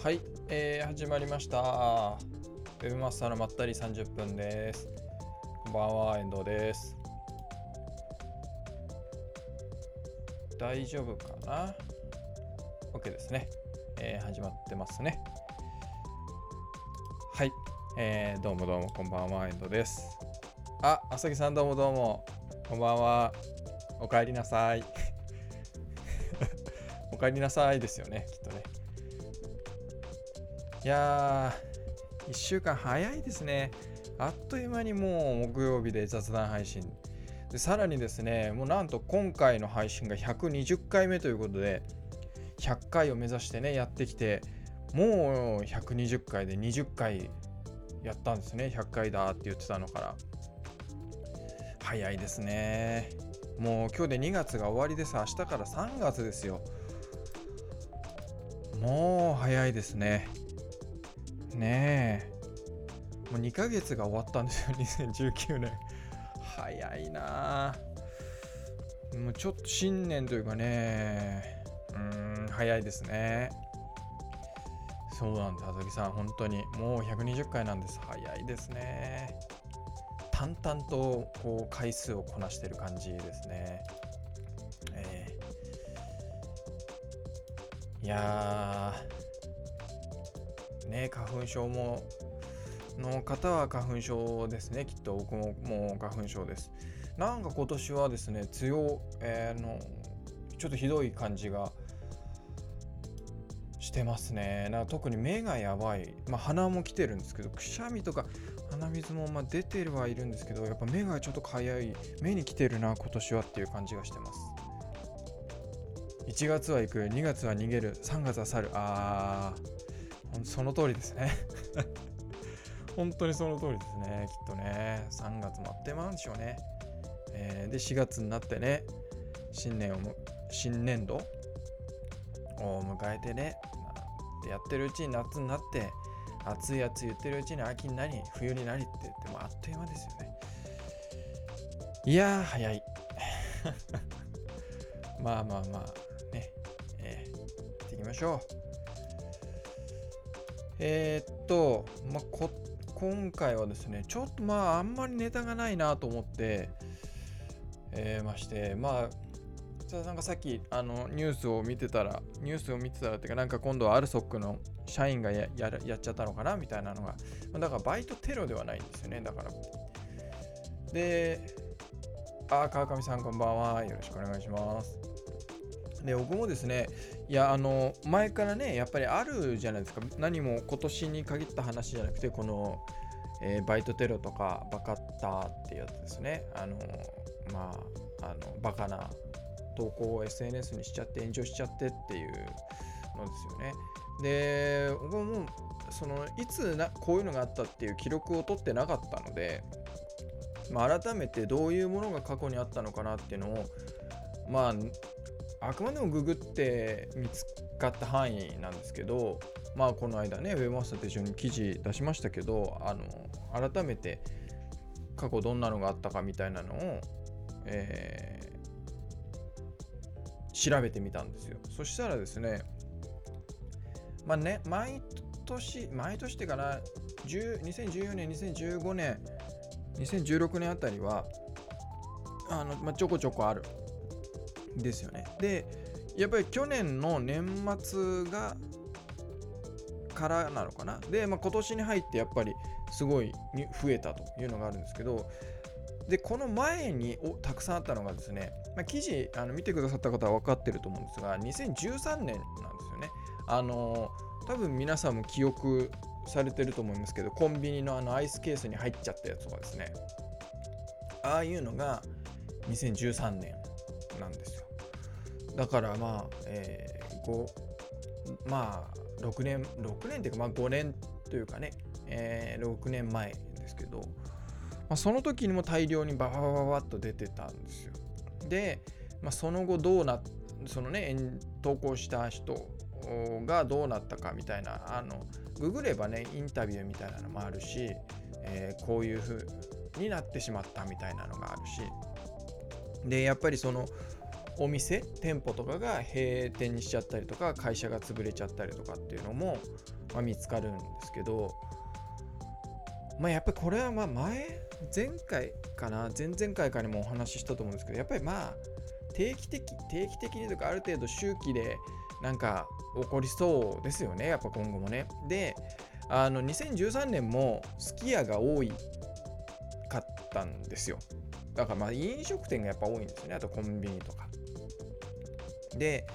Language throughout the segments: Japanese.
はい、えー、始まりました。ウェブマスターのまったり30分です。こんばんは、遠藤です。大丈夫かな ?OK ですね、えー、始まってますね。はい、えー、どうもどうもこんばんは、遠藤です。あ、朝木さんどうもどうも、こんばんは。おかえりなさい。おかえりなさいですよね、きっとね。いやー、1週間早いですね。あっという間にもう木曜日で雑談配信。でさらにですね、もうなんと今回の配信が120回目ということで、100回を目指してね、やってきて、もう120回で20回やったんですね。100回だって言ってたのから。早いですね。もう今日で2月が終わりです。明日から3月ですよ。もう早いですね。ねえ。もう2ヶ月が終わったんですよ、2019年。早いなもうちょっと新年というかね、うん、早いですね。そうなんです、あさきさん、本当に。もう120回なんです。早いですね。淡々とこう回数をこなしてる感じですね。えー、いやね。花粉症もの方は花粉症ですね。きっと僕ももう花粉症です。なんか今年はですね強、えー、のちょっとひどい感じがしてますね。なんか特に目がやばい。まあ鼻も来てるんですけどくしゃみとか鼻水もま出てはいるんですけどやっぱ目がちょっとかゆい。目に来てるな今年はっていう感じがしてます。1月は行く2月は逃げる3月は去る。あー。その通りですね。本当にその通りですねきっとね。3月もあってまうんでしょうね、えー、で4月になってね新年を新年度を迎えてねやってるうちに夏になって暑い暑い言ってるうちに秋になり冬になりって言ってもあっという間ですよね。いやー早い。まあまあまあねえー、行っていきましょう。えー、っと、まあ、こ今回はですねちょっとまああんまりネタがないなと思ってえー、ましてまあなんかさっきあのニュースを見てたら、ニュースを見てたらっていうか、なんか今度はアルソックの社員がやややっちゃったのかなみたいなのが、だからバイトテロではないんですよね、だから。で、あ、川上さんこんばんは。よろしくお願いします。で、僕もですね、いや、あの、前からね、やっぱりあるじゃないですか。何も今年に限った話じゃなくて、この、えー、バイトテロとかバカッターっていうやつですね。あの、まあ、あの、バカな投稿を SNS にしちゃって炎上しちゃってっていうのですよね。で僕もそのいつなこういうのがあったっていう記録を取ってなかったので、まあ、改めてどういうものが過去にあったのかなっていうのをまああくまでもググって見つかった範囲なんですけどまあこの間ねウェブマスターと一緒に記事出しましたけどあの改めて過去どんなのがあったかみたいなのを、え調べてみたんですよ。そしたらですね、まあね、毎年、毎年ってかな、2014年、2015年、2016年あたりは、あのまあ、ちょこちょこあるですよね。で、やっぱり去年の年末がからなのかな。で、まあ、今年に入ってやっぱりすごい増えたというのがあるんですけど、でこの前におたくさんあったのがですね、まあ、記事あの見てくださった方は分かってると思うんですが2013年なんですよねあの多分皆さんも記憶されてると思いますけどコンビニのあのアイスケースに入っちゃったやつとかですねああいうのが2013年なんですよだからまあ、えー、5まあ6年6年っていうかまあ5年というかね、えー、6年前ですけどまあ、その時にも大量にバババババッと出てたんですよ。で、まあ、その後どうなそのね投稿した人がどうなったかみたいなあのググればねインタビューみたいなのもあるし、えー、こういう風になってしまったみたいなのがあるしでやっぱりそのお店店舗とかが閉店にしちゃったりとか会社が潰れちゃったりとかっていうのも、まあ、見つかるんですけどまあやっぱりこれはまあ前前回かな前々回かにもお話ししたと思うんですけどやっぱりまあ定期的定期的にとかある程度周期でなんか起こりそうですよねやっぱ今後もね。であの2013年もすき家が多いかったんですよ。だからまあ飲食店がやっぱ多いんですよね。あとコンビニとか。で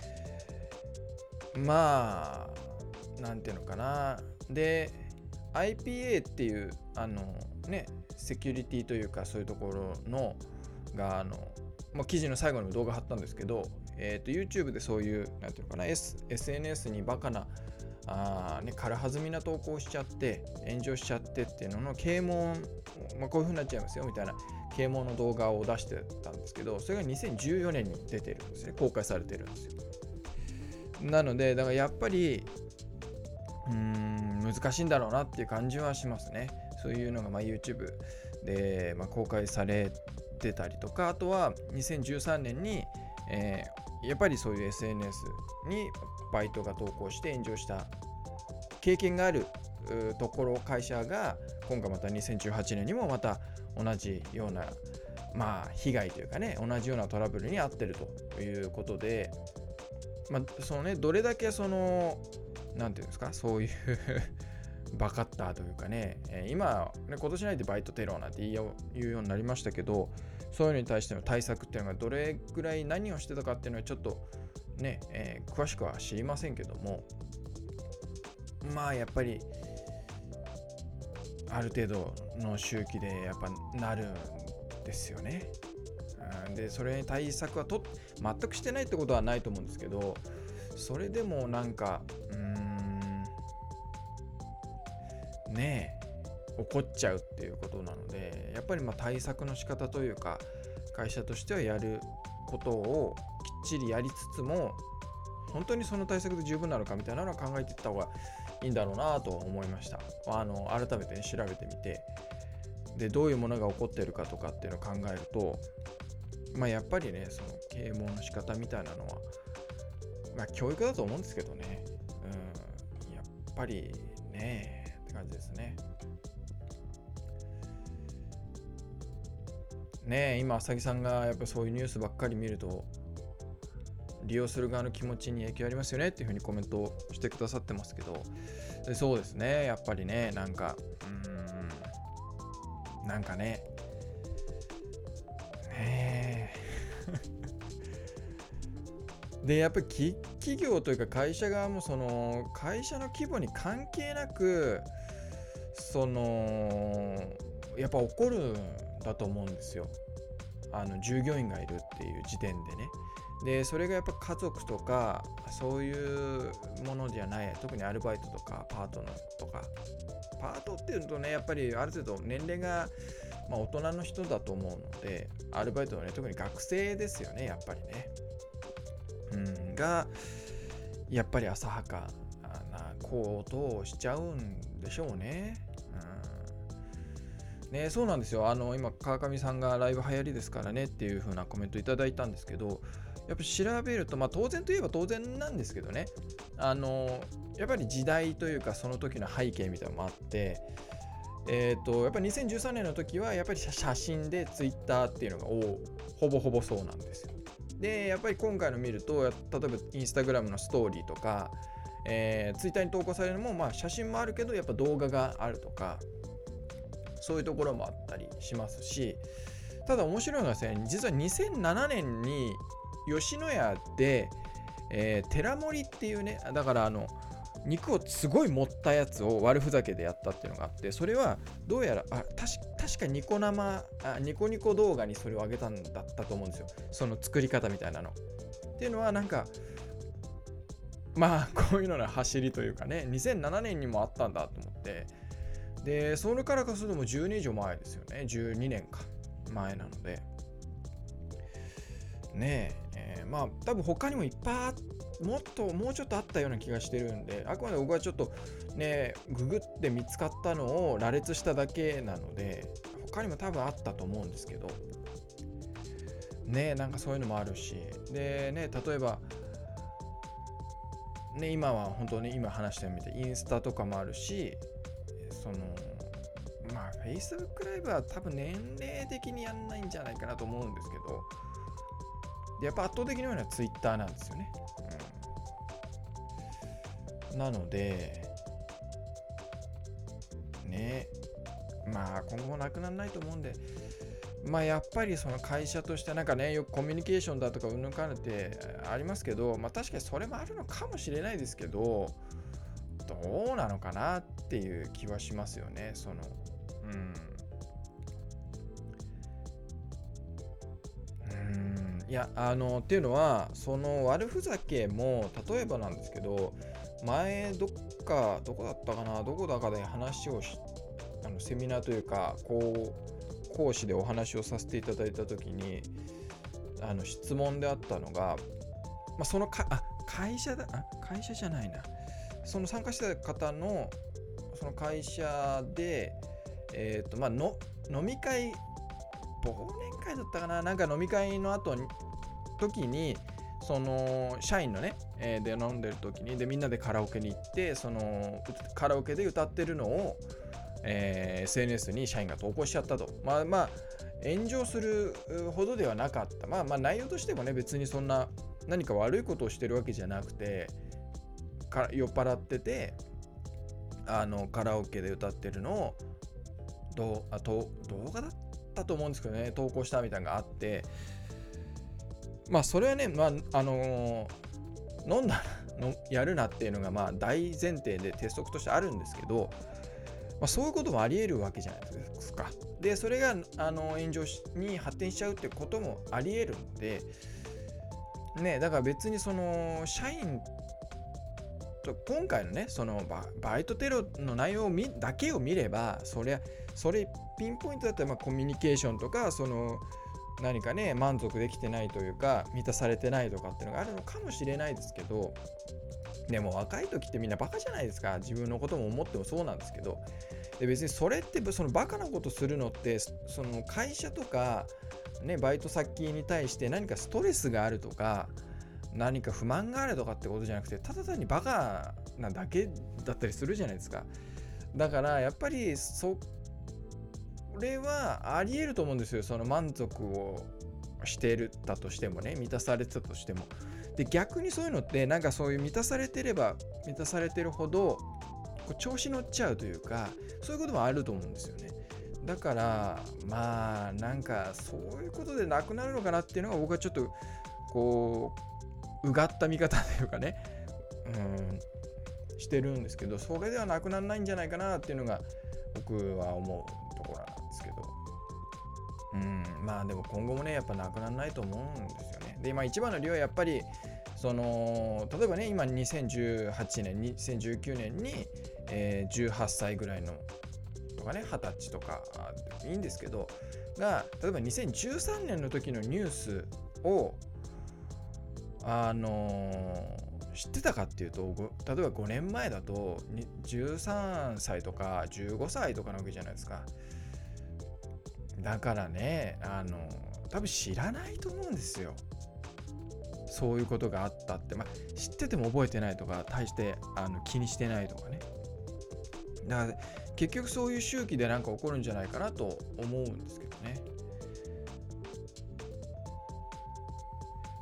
まあなんていうのかな。で IPA っていうあのねセキュリティというかそういうところのがあの、まあ、記事の最後にも動画貼ったんですけど、えーと、YouTube でそういうなんていうのかな、S、SNS にバカなあね、軽はずみな投稿しちゃって炎上しちゃってっていうのの啓蒙、まあ、こういう風になっちゃいますよみたいな啓蒙の動画を出してたんですけどそれが2014年に出てるんですね。公開されてるんですよ。なのでだからやっぱりうーん難しいんだろうなっていう感じはしますね。そういうのがま YouTube で、ま公開されてたりとかあとは2013年に、えー、やっぱりそういう SNS にバイトが投稿して炎上した経験があるところ会社が今回また2018年にもまた同じようなまあ被害というかね同じようなトラブルに遭ってるということでまあそのねどれだけその何て言うんですかそういう バカッターというかね、え今、ね、今年に入ってバイトテロなんて言うようになりましたけど、そういうのに対しての対策っていうのがどれぐらい何をしてたかっていうのはちょっとね、えー、詳しくは知りませんけども、まあやっぱり、ある程度の周期でやっぱなるんですよね。で、それに対策はと全くしてないってことはないと思うんですけど、それでもなんか、うん、ねえ、怒っちゃうっていうことなので、やっぱりま対策の仕方というか、会社としてはやることをきっちりやりつつも、本当にその対策で十分なのかみたいなのは考えていった方がいいんだろうなと思いました。あの改めて、ね、調べてみてでどういうものが起こってるかとかっていうのを考えると、まあ、やっぱりねその啓蒙の仕方みたいなのは、まあ、教育だと思うんですけどね、うん、やっぱりねって感じですね。ねえ今、浅木さんがやっぱそういうニュースばっかり見ると利用する側の気持ちに影響ありますよねっていうふうにコメントしてくださってますけど、そうですね、やっぱりね、なんか、うん、なんかね、ね で、やっぱり企業というか会社側もその会社の規模に関係なく、その、やっぱ起こるんだと思うんですよ。あの従業員がいるっていう時点でね。でそれがやっぱ家族とかそういうものじゃない特にアルバイトとかパートナーとか。パートっていうとねやっぱりある程度年齢が、まあ、大人の人だと思うのでアルバイトはね特に学生ですよねやっぱりね。うんがやっぱり浅はかな行動をしちゃうんでしょうね。ね、そうなんですよ。あの、今、川上さんがライブ流行りですからねっていう風なコメントいただいたんですけど、やっぱ調べると、まあ、当然といえば当然なんですけどねあのやっぱり時代というかその時の背景みたいなのもあってえーと、やっぱり2013年の時はやっぱり写真で Twitter っていうのがほぼほぼそうなんですよ。でやっぱり今回の見ると例えば Instagram のストーリーとか、えー、Twitter に投稿されるのも、まあ、写真もあるけどやっぱ動画があるとかそういうところもあったりしますしただ面白いのはですね実は2007年に吉野家で、えー、寺盛りっていうね、だからあの、肉をすごい盛ったやつを悪ふざけでやったっていうのがあって、それはどうやら、あ確かニコ生あ、ニコニコ動画にそれを上げたんだったと思うんですよ。その作り方みたいなの。っていうのはなんか、まあ こういうのの走りというかね、2007年にもあったんだと思って、で、それからかするともう10年以上前ですよね。12年か前なので。ねえまあ多分他にもいっぱいもっともうちょっとあったような気がしてるんであくまで僕はちょっとねググって見つかったのを羅列しただけなので他にも多分あったと思うんですけど。ねなんかそういうのもあるし。でね例えばね今は本当に今話したみたいインスタとかもあるしそのまあ Facebook ライブは多分年齢的にやんないんじゃないかなと思うんですけど。やっぱ圧倒的に多いのは Twitter なんですよね、うん、なのでねまあ今後もなくならないと思うんでまあやっぱりその会社としてなんかねよくコミュニケーションだとかうんぬんかんってありますけどまあ確かにそれもあるのかもしれないですけどどうなのかなっていう気はしますよね。そのうんいやあのっていうのはその悪ふざけも例えばなんですけど前どっかどこだったかなどこだかで話をしあのセミナーというかこう講師でお話をさせていただいた時にあの質問であったのが、まあ、そのかあ会社だあ会社じゃないな。その参加した方のその会社で、えーとまあの、飲み会忘年会だったかな？なんか飲み会の後に時にその社員のね、えー、で飲んでる時にでみんなでカラオケに行ってそのカラオケで歌ってるのをえー、SNS に社員が投稿しちゃったと。まあまあ、炎上するほどではなかった。まあまあ、内容としてもね、別にそんな何か悪いことをしてるわけじゃなくて、か酔っ払ってて、あのカラオケで歌ってるのをどあと動画だったと思うんですけどね、投稿したみたいなのがあって、まあ、それはね、まあ、あのー、飲んだのやるなっていうのがまあ大前提で鉄則としてあるんですけど、まあ、そういうこともありえるわけじゃないですか。で、それがあの炎上に発展しちゃうってこともありえるので、ね、だから別にその社員と今回のね、そのバイトテロの内容を見だけを見れば、そりゃ、それピンポイントだったらまコミュニケーションとか、その何かね、満足できてないというか、満たされてないとかっていうのがあるのかもしれないですけど、でも若い時ってみんなバカじゃないですか。自分のことも思ってもそうなんですけど。で別にそれってそのバカなことするのってその会社とか、ね、バイト先に対して何かストレスがあるとか何か不満があるとかってことじゃなくてただ単にバカなだけだったりするじゃないですか。だからやっぱりそれはありえると思うんですよ。その満足をしてるだとしてもね。満たされてたとしても。で逆にそういうのってなんかそういう満たされてれば満たされてるほどこう調子乗っちゃうというかそういうこともあると思うんですよね。だからまあなんかそういうことでなくなるのかなっていうのが僕はちょっとこううがった見方というかね。うん。してるんですけどそれではなくならないんじゃないかなっていうのが僕は思う。うん。まあでも今後もねやっぱなくならないと思うんですよね。で今一番の理由はやっぱりその例えばね今2018年2019年に、えー、18歳ぐらいのとかね20歳とかいいんですけどが例えば2013年の時のニュースをあのー、知ってたかっていうと例えば5年前だと13歳とか15歳とかなわけじゃないですか。だからねあの、多分知らないと思うんですよ。そういうことがあったって、まあ、知ってても覚えてないとか大してあの気にしてないとかね。だから結局そういう周期で何か起こるんじゃないかなと思うんですけどね。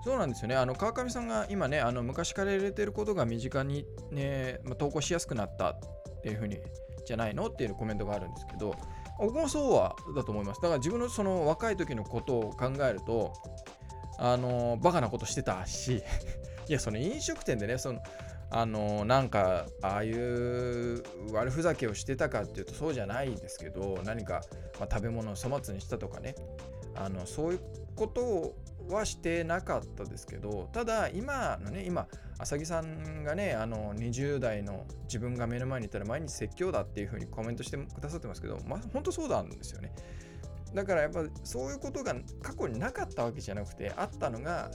そうなんですよね。あの川上さんが今ね、あの昔から入れてることが身近にね、まあ、投稿しやすくなったっていうふうにじゃないのっていうコメントがあるんですけど、僕もそうはだと思います。だから自分のその若い時のことを考えると、あのバカなことしてたし いやその飲食店でねそのあのなんかああいう悪ふざけをしてたかっていうとそうじゃないですけど何か、まあ、食べ物を粗末にしたとかねあのそういうことをはしてなかったですけどただ今のね今浅木さんがねあの20代の自分が目の前にいたら毎日説教だっていう風にコメントしてくださってますけどまあ本当そうなんですよね。だからやっぱそういうことが過去になかったわけじゃなくてあったのが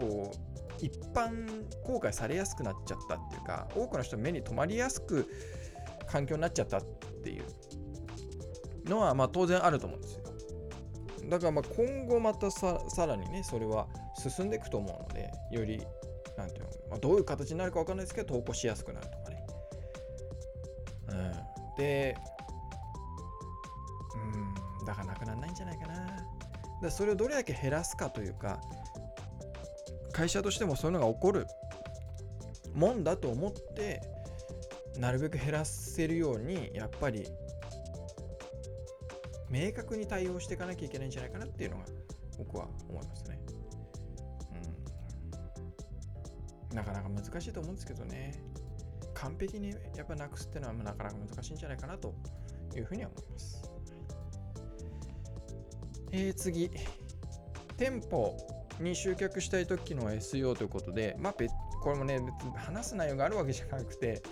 こう一般公開されやすくなっちゃったっていうか多くの人目に留まりやすく環境になっちゃったっていうのはまあ当然あると思うんですよ。だからまあ今後またさらにねそれは進んでいくと思うのでよりなんていうの、まあ、どういう形になるか分かんないですけど投稿しやすくなるとかね、うん、でうんだからなくならないんじゃないかな。だそれをどれだけ減らすかというか会社としてもそういうのが起こるもんだと思ってなるべく減らせるようにやっぱり明確に対応していかなきゃいけないんじゃないかなっていうのが僕は思いますね。なかなか難しいと思うんですけどね。完璧にやっぱなくすっていうのはなかなか難しいんじゃないかなというふうには思います。えー、次、店舗に集客したい時の SEO ということで、まあ、これもね、別に話す内容があるわけじゃなくて、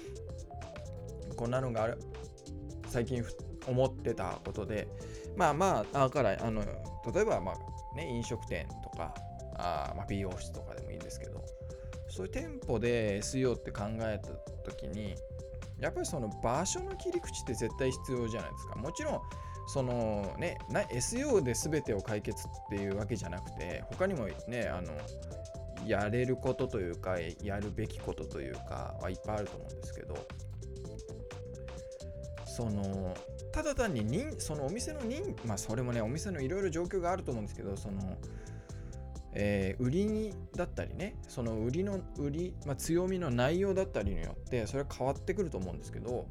こんなのがある最近思ってたことで、まあまあ、だからあの例えば、まあね、飲食店とかあ、まあ、美容室とかでもいいんですけど、そういう店舗で SEO って考えた時に、やっぱりその場所の切り口って絶対必要じゃないですか。もちろん、そのね、SEO で全てを解決っていうわけじゃなくて、他にもね、あの、やれることというか、やるべきことというかはいっぱいあると思うんですけど、そのただ単に人そのお店の人まあそれもねお店のいろいろ状況があると思うんですけどそのえー、売りにだったりねその売りの売り、まあ、強みの内容だったりによってそれは変わってくると思うんですけど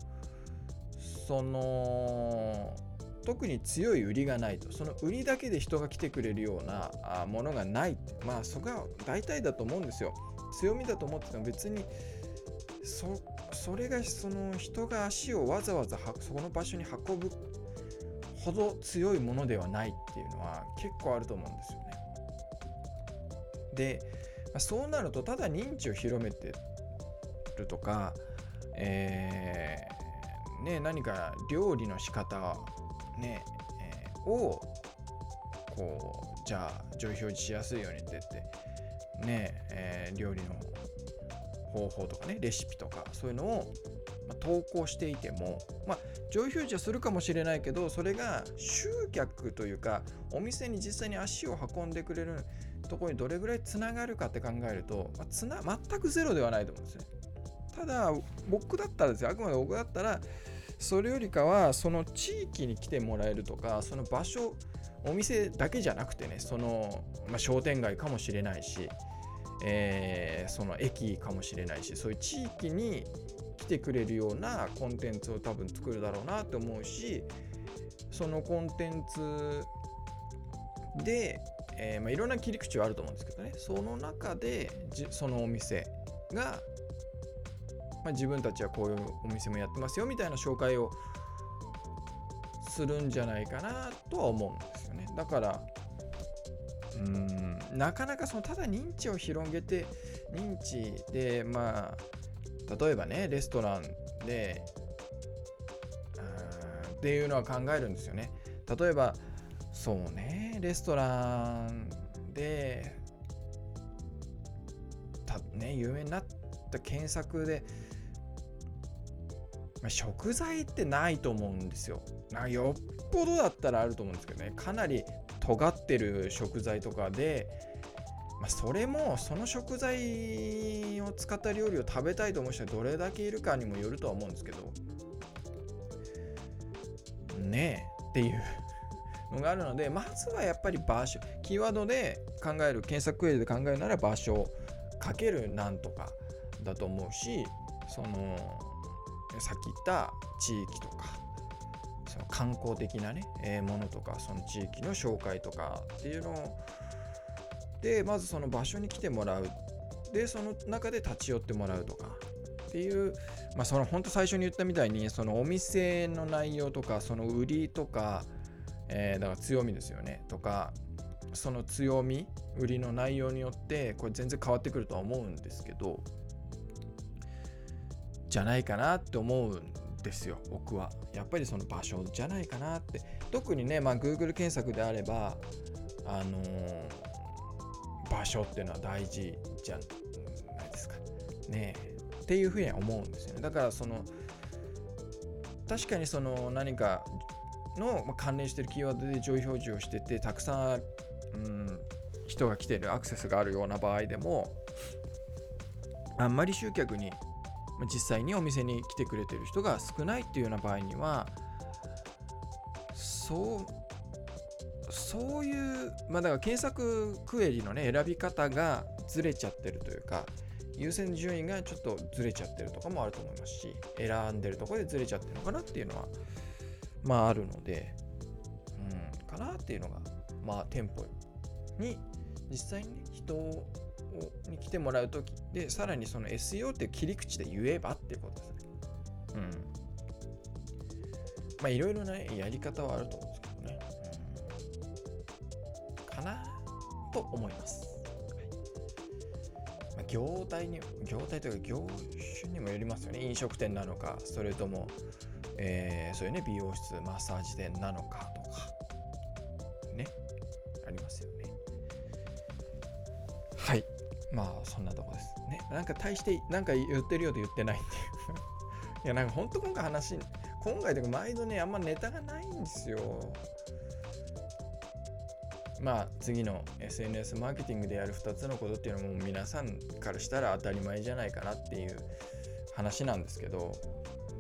その特に強い売りがないとその売りだけで人が来てくれるようなものがない。まあそこは大体だと思うんですよ。強みだと思ってても別にそそれがその人が足をわざわざそこの場所に運ぶほど強いものではないっていうのは結構あると思うんですよね。で、ま、そうなるとただ認知を広めてるとか、えー、ね、何か料理の仕方、ねえー、をこうじゃあ上位表示しやすいようにってってねえー、料理の方法とかねレシピとかそういうのを、ま投稿していても、まあ、上位表示はするかもしれないけどそれが集客というかお店に実際に足を運んでくれるところにどれぐらいつながるかって考えると、まあ、つな全くゼロではないと思うんですね。ただ僕だったらですよ。あくまで僕だったらそれよりかはその地域に来てもらえるとかその場所お店だけじゃなくてねその、まあ、商店街かもしれないしえー、その駅かもしれないしそういう地域に来てくれるようなコンテンツを多分作るだろうなって思うしそのコンテンツで、えー、まあ、いろんな切り口はあると思うんですけどね。その中でそのお店が、まあ、自分たちはこういうお店もやってますよみたいな紹介をするんじゃないかなとは思うんですよね。だからうん。なかなかそのただ認知を広げて認知でまあ例えばねレストランでっていうのは考えるんですよね。例えばそうねレストランでたね有名になった検索で、ま、食材ってないと思うんですよ。なよっぽどだったらあると思うんですけどね。かなり尖ってる食材とかで、まあ、それもその食材を使った料理を食べたいと思う人はどれだけいるかにもよるとは思うんですけどねえっていうのがあるのでまずはやっぱり場所キーワードで考える検索クエリで考えるなら場所かけるなんとかだと思うしそのさっき言った地域とか観光的なね、えー、ものとかその地域の紹介とかっていうのでまずその場所に来てもらう。でその中で立ち寄ってもらうとかっていうまあその本当最初に言ったみたいにそのお店の内容とかその売りとか、えー、だから強みですよね。とかその強み売りの内容によってこれ全然変わってくるとは思うんですけどじゃないかなって思うんですよ僕は。やっぱりその場所じゃないかなって。特にね、まあ、Google 検索であればあのー、場所っていうのは大事じゃないですか。ねえ。っていうふうに思うんですよね。だからその確かにその何かの関連してるキーワードで上位表示をしててたくさん、うん、人が来てるアクセスがあるような場合でもあんまり集客に実際にお店に来てくれてる人が少ないっていうような場合にはそうそういうまあだから検索クエリのね選び方がずれちゃってるというか優先順位がちょっとずれちゃってるとかもあると思いますし選んでるとこでずれちゃってるのかなっていうのはまああるのでうんかなっていうのがまあ店舗に実際に、ね、人に来てもらうときでさらにその SEO っていう切り口で言えばっていうことですね。うん。まあいろいろな、ね、やり方はあると思うんですけどね、うん、かなと思います。業態に、業態というか業種にもよりますよね。飲食店なのか、それとも、えー、そういうね、美容室、マッサージ店なのかそんなとこです。ね、なんか大して、なんか言ってるようで言ってないっていう。いや、なんか本当今回話、今回とか毎度ね、あんまネタがないんですよ。まあ次の SNS マーケティングでやる2つのことっていうのも皆さんからしたら当たり前じゃないかなっていう話なんですけど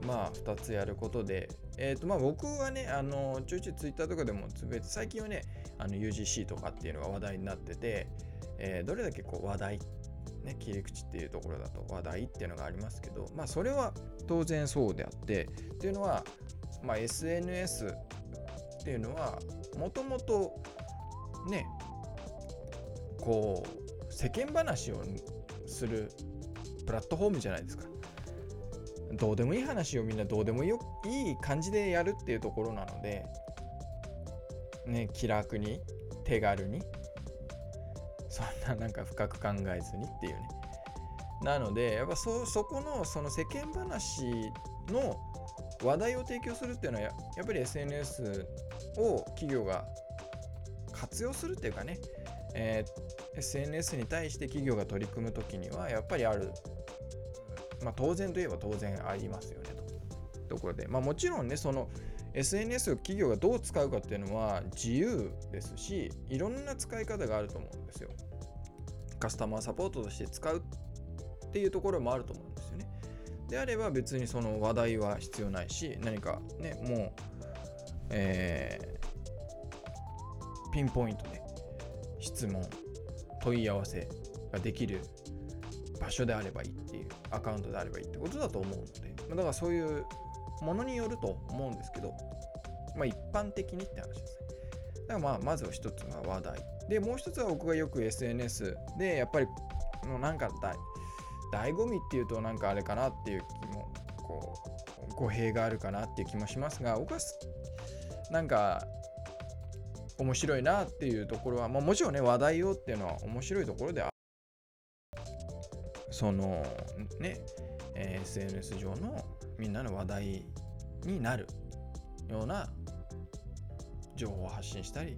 まあ2つやることでえっ、ー、とまあ僕はねあのちょいちょい Twitter とかでもつぶやいて最近はねあの UGC とかっていうのが話題になってて、えー、どれだけこう話題ね、切り口っていうところだと話題っていうのがありますけど、まあ、それは当然そうであってっていうのは、まあ、SNS っていうのはもともとねこう世間話をするプラットフォームじゃないですか。どうでもいい話をみんなどうでもいい感じでやるっていうところなのでね気楽に手軽にそんななんか深く考えずにっていうね。なのでやっぱそそこのその世間話の話題を提供するっていうのはやっぱり SNS を企業が活用するっていうかね、えー、SNS に対して企業が取り組む時にはやっぱりある、まあ、当然といえば当然ありますよねと。ところで、まあ、もちろんねその SNS を企業がどう使うかっていうのは自由ですしいろんな使い方があると思うんですよ。カスタマーサポートとして使うっていうところもあると思うんですよね。であれば別にその話題は必要ないし何かねもうえピンポイントで質問問い合わせができる場所であればいいっていうアカウントであればいいってことだと思うのでだからそういうものによると思うんですけどまあ一般的にって話ですね。だからまあまず一つが話題。でもう一つは僕がよく SNS でやっぱりのなんかだ醍醐味っていうとなんかあれかなっていう気もこう語弊があるかなっていう気もしますが僕はなんか面白いなっていうところは、まあ、もちろんね話題をっていうのは面白いところであそのね、SNS 上のみんなの話題になるような情報を発信したり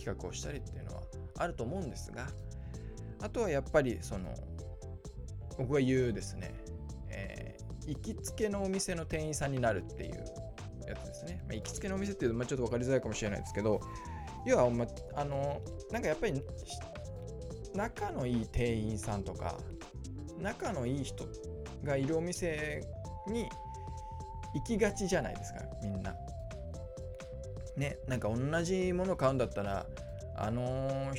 企画をしたりっていうのはあると思うんですがあとはやっぱりその僕が言うですね、えー、行きつけのお店の店員さんになるっていうやつですね、まあ、行きつけのお店っていうと、まあ、ちょっと分かりづらいかもしれないですけど要は、まあのなんかやっぱり仲のいい店員さんとか仲のいい人がいるお店に行きがちじゃないですかみんな。ねなんか同じもの買うんだったらあの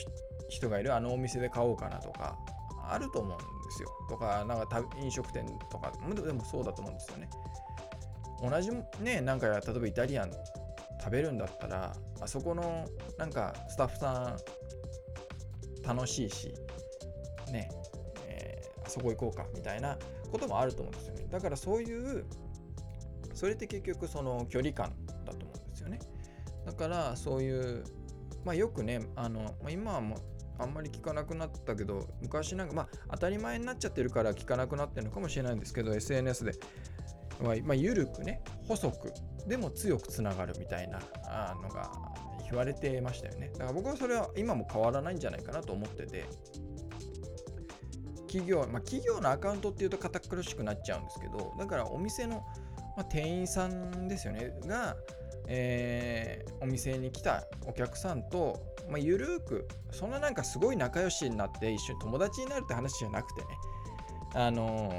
人がいるあのお店で買おうかなとかあると思うんですよ。とかなんか飲食店とかでもそうだと思うんですよね。同じねなんか例えばイタリアン食べるんだったらあそこのなんかスタッフさん楽しいしね、えー、あそこ行こうかみたいなこともあると思うんですよねだからそういうそれって結局その距離感だと思うんですよねだからそういうまあよくねあの、まあ、今はもうあんまり聞かなくなったけど昔なんかまあ当たり前になっちゃってるから聞かなくなってるのかもしれないんですけど SNS で。まあ、まあ、緩くね細くでも強くつながるみたいなのが言われてましたよね。だから僕はそれは今も変わらないんじゃないかなと思ってて。企業、まあ、企業のアカウントっていうと堅苦しくなっちゃうんですけどだからお店の、まあ、店員さんですよね。が、えー、お店に来たお客さんと、まあ、ゆるくそんななんかすごい仲良しになって一緒に友達になるって話じゃなくてねあの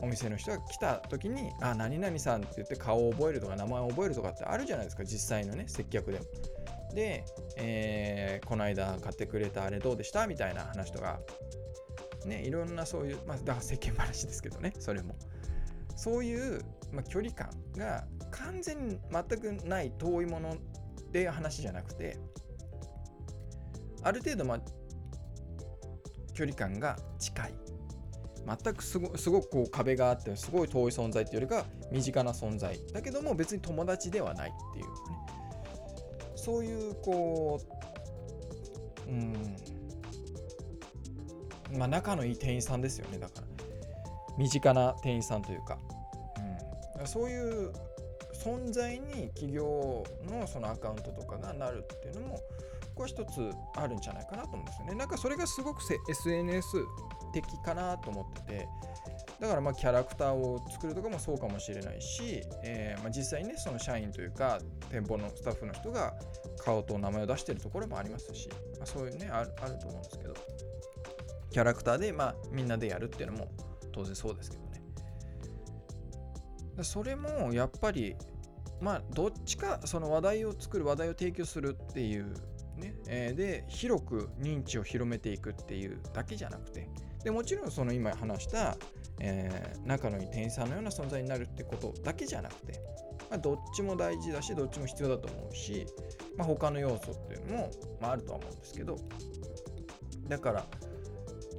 ー、お店の人が来た時に「あ何々さん」って言って顔を覚えるとか名前を覚えるとかってあるじゃないですか実際のね接客でも。で、えー、この間買ってくれたあれどうでした？みたいな話とかねいろんなそういう、まあ、だから世間話ですけどねそれも。そういう、まあ、距離感が完全に全くない遠いものっていう話じゃなくてある程度、まあ、距離感が近い。全くすごすごくこう壁があってすごい遠い存在っていうよりか身近な存在。だけども別に友達ではないっていう。ねそういうこううん。まあ仲のいい店員さんですよね。だから身近な店員さんというか、そういう存在に企業のそのアカウントとかがなるっていうのもここは一つあるんじゃないかなと思うんですよね。なんかそれがすごく SNS 的かなと思ってて。だからまあキャラクターを作るとかもそうかもしれないし、えー、まあ実際にねその社員というか店舗のスタッフの人が顔と名前を出してるところもありますし、まあ、そういうねあるあると思うんですけど。キャラクターでまあみんなでやるっていうのも当然そうですけど。それもやっぱりまあどっちかその話題を作る話題を提供するっていうね、えー、で広く認知を広めていくっていうだけじゃなくてでもちろんその今話した、えー、仲のいい店員さんのような存在になるってことだけじゃなくて、まあ、どっちも大事だしどっちも必要だと思うし、まあ、他の要素っていうのも、まあ、あるとは思うんですけどだから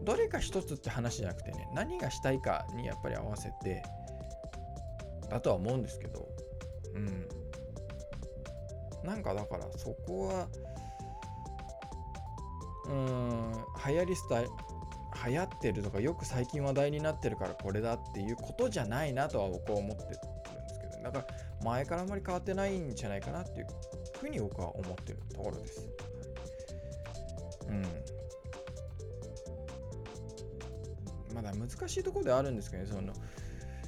どれか一つって話じゃなくてね何がしたいかにやっぱり合わせてだとは思うんですけど。うん。なんかだからそこはうん流行りスタイル流行ってるとかよく最近話題になってるからこれだっていうことじゃないなとは僕は思ってるんですけどだから前からあんまり変わってないんじゃないかなっていうふうに僕は思ってるところです。うん。まだ難しいところではあるんですけどねその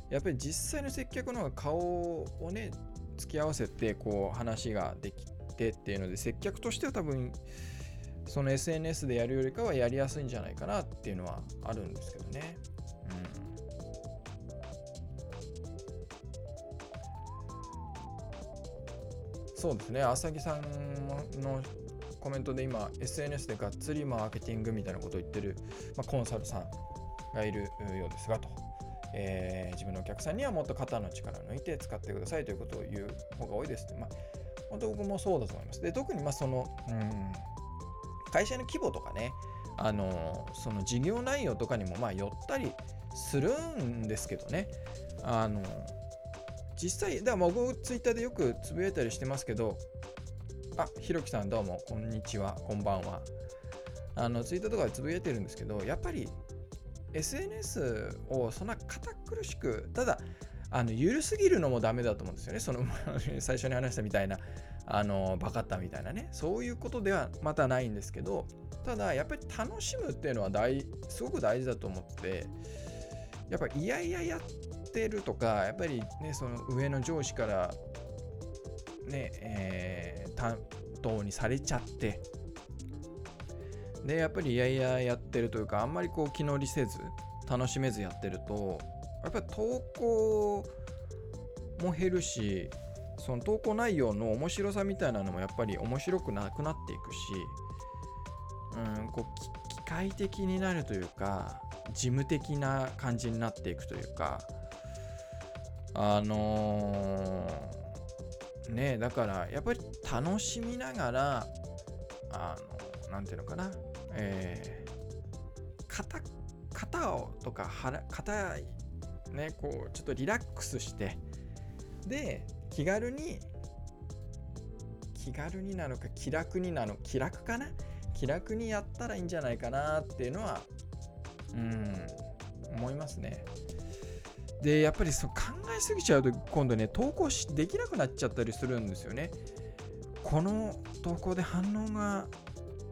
やっぱり実際の接客の方が顔をね付き合わせてこう話ができてっていうので接客としては多分その SNS でやるよりかはやりやすいんじゃないかなっていうのはあるんですけどね。うん、そうですね、浅木さんのコメントで今 SNS でがっつりマーケティングみたいなことを言ってる、まあ、コンサルさんがいるようですがと、えー、自分のお客さんにはもっと肩の力を抜いて使ってくださいということを言う方が多いですまあ、本当僕もそうだと思います。で、特にまあその、うん、会社の規模とかね、あのその事業内容とかにもまあ寄ったりするんですけどね、あの実際、だから僕ツイッターでよくつぶやいたりしてますけど、あ、ひろきさんどうも、こんにちは、こんばんは。あのツイッターとかでつぶやいてるんですけど、やっぱり SNS をそんな堅苦しく、ただ、あの緩すぎるのもダメだと思うんですよね。その 最初に話したみたいな、あのバカったみたいなね、そういうことではまたないんですけど、ただやっぱり楽しむっていうのは大すごく大事だと思って、やっぱりいやいややってるとか、やっぱりね、その上の上司からね、えー、担当にされちゃって、で、やっぱりいやいややってるというか、あんまりこう気乗りせず、楽しめずやってると、やっぱり投稿も減るし、その投稿内容の面白さみたいなのもやっぱり面白くなくなっていくし、うん、こう機械的になるというか、事務的な感じになっていくというか、あのー、ねだからやっぱり楽しみながら、あの、なんていうのかな、えー、型、型をとか、型ね、こう、ちょっとリラックスして、で、気軽に、気軽になのか、気楽になの、気楽かな？気楽にやったらいいんじゃないかなっていうのは、うん、思いますね。で、やっぱりそう考えすぎちゃうと、今度ね、投稿しできなくなっちゃったりするんですよね。この投稿で反応が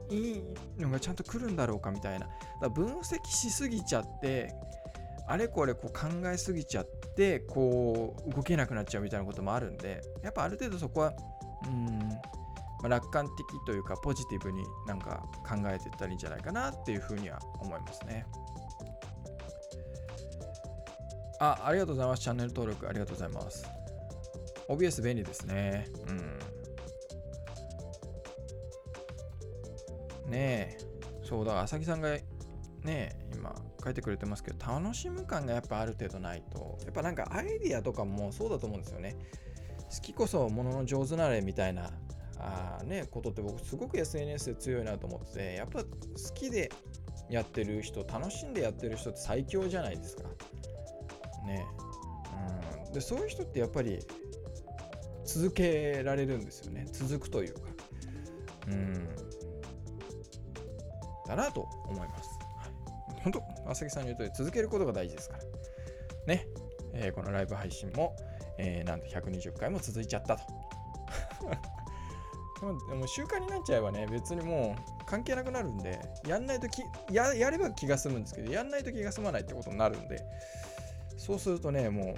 いいのがちゃんと来るんだろうかみたいな。だ分析しすぎちゃって、あれこれこう考えすぎちゃってこう動けなくなっちゃうみたいなこともあるんでやっぱある程度そこはうんまあ、楽観的というかポジティブになんか考えていったらいいんじゃないかなっていうふうには思いますね。あ、ありがとうございます。チャンネル登録ありがとうございます。OBS 便利ですね。うん。ねえ。そうだ、浅木さんがね今書いてくれてますけど、楽しむ感がやっぱある程度ないと、やっぱなんかアイディアとかもそうだと思うんですよね。好きこそものの上手なれみたいなあね、ことって僕すごく SNS で強いなと思ってて、やっぱ好きでやってる人、楽しんでやってる人って最強じゃないですか。ね。うん、で、そういう人ってやっぱり続けられるんですよね。続くというか。うん。だなと思います。本当、朝木さんに言うと続けることが大事ですから。ね。えー、このライブ配信も、えー、なんと120回も続いちゃったと。でも習慣になっちゃえばね、別にもう関係なくなるんで、やんないときや、やれば気が済むんですけど、やんないと気が済まないってことになるんで、そうするとね、もう、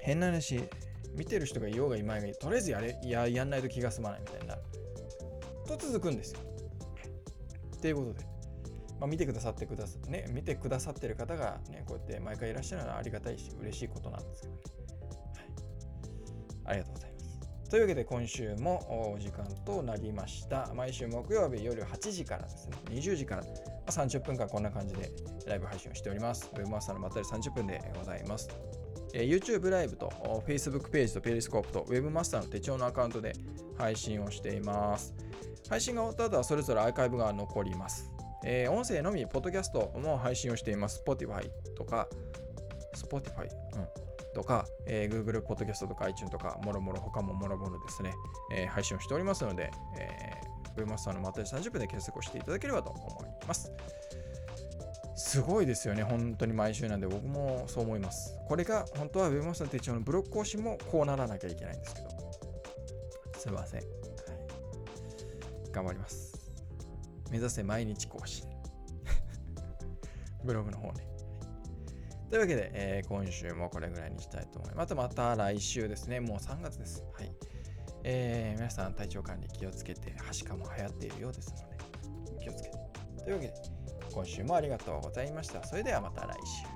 変な話、見てる人がいようがいまいがとりあえずやれややんないと気が済まないみたいになる。と続くんですよ。っていうことで、まあ、見てくださってくださ、ね、見てくださってる方がね、こうやって毎回いらっしゃるのはありがたいし、嬉しいことなんですけど、ね、はい。ありがとうございます。というわけで今週もお時間となりました。毎週木曜日夜8時からですね、20時から30分間こんな感じでライブ配信をしております。Webmaster のまったり30分でございます。YouTube ライブと Facebook ページとペリスコープと Webmaster の手帳のアカウントで配信をしています。配信が終わった後はそれぞれアーカイブが残ります。えー、音声のみ、ポッドキャストも配信をしています。Spotify とか、Spotify? うん。とか、えー、Google Podcast とか iTunes とか、もろもろ他ももろもろですね、えー、配信をしておりますので、えー、ウェブマスターのまた30分で検索をしていただければと思います。すごいですよね、本当に毎週なんで、僕もそう思います。これが本当は Web マスター手帳のブロック更新もこうならなきゃいけないんですけど、すいません。はい、頑張ります。目指せ毎日更新。ブログの方ね。というわけで、えー、今週もこれぐらいにしたいと思います。またまた来週ですね。もう3月です。はい。えー、皆さん体調管理気をつけて、はしかも流行っているようですので、気をつけて。というわけで、今週もありがとうございました。それではまた来週。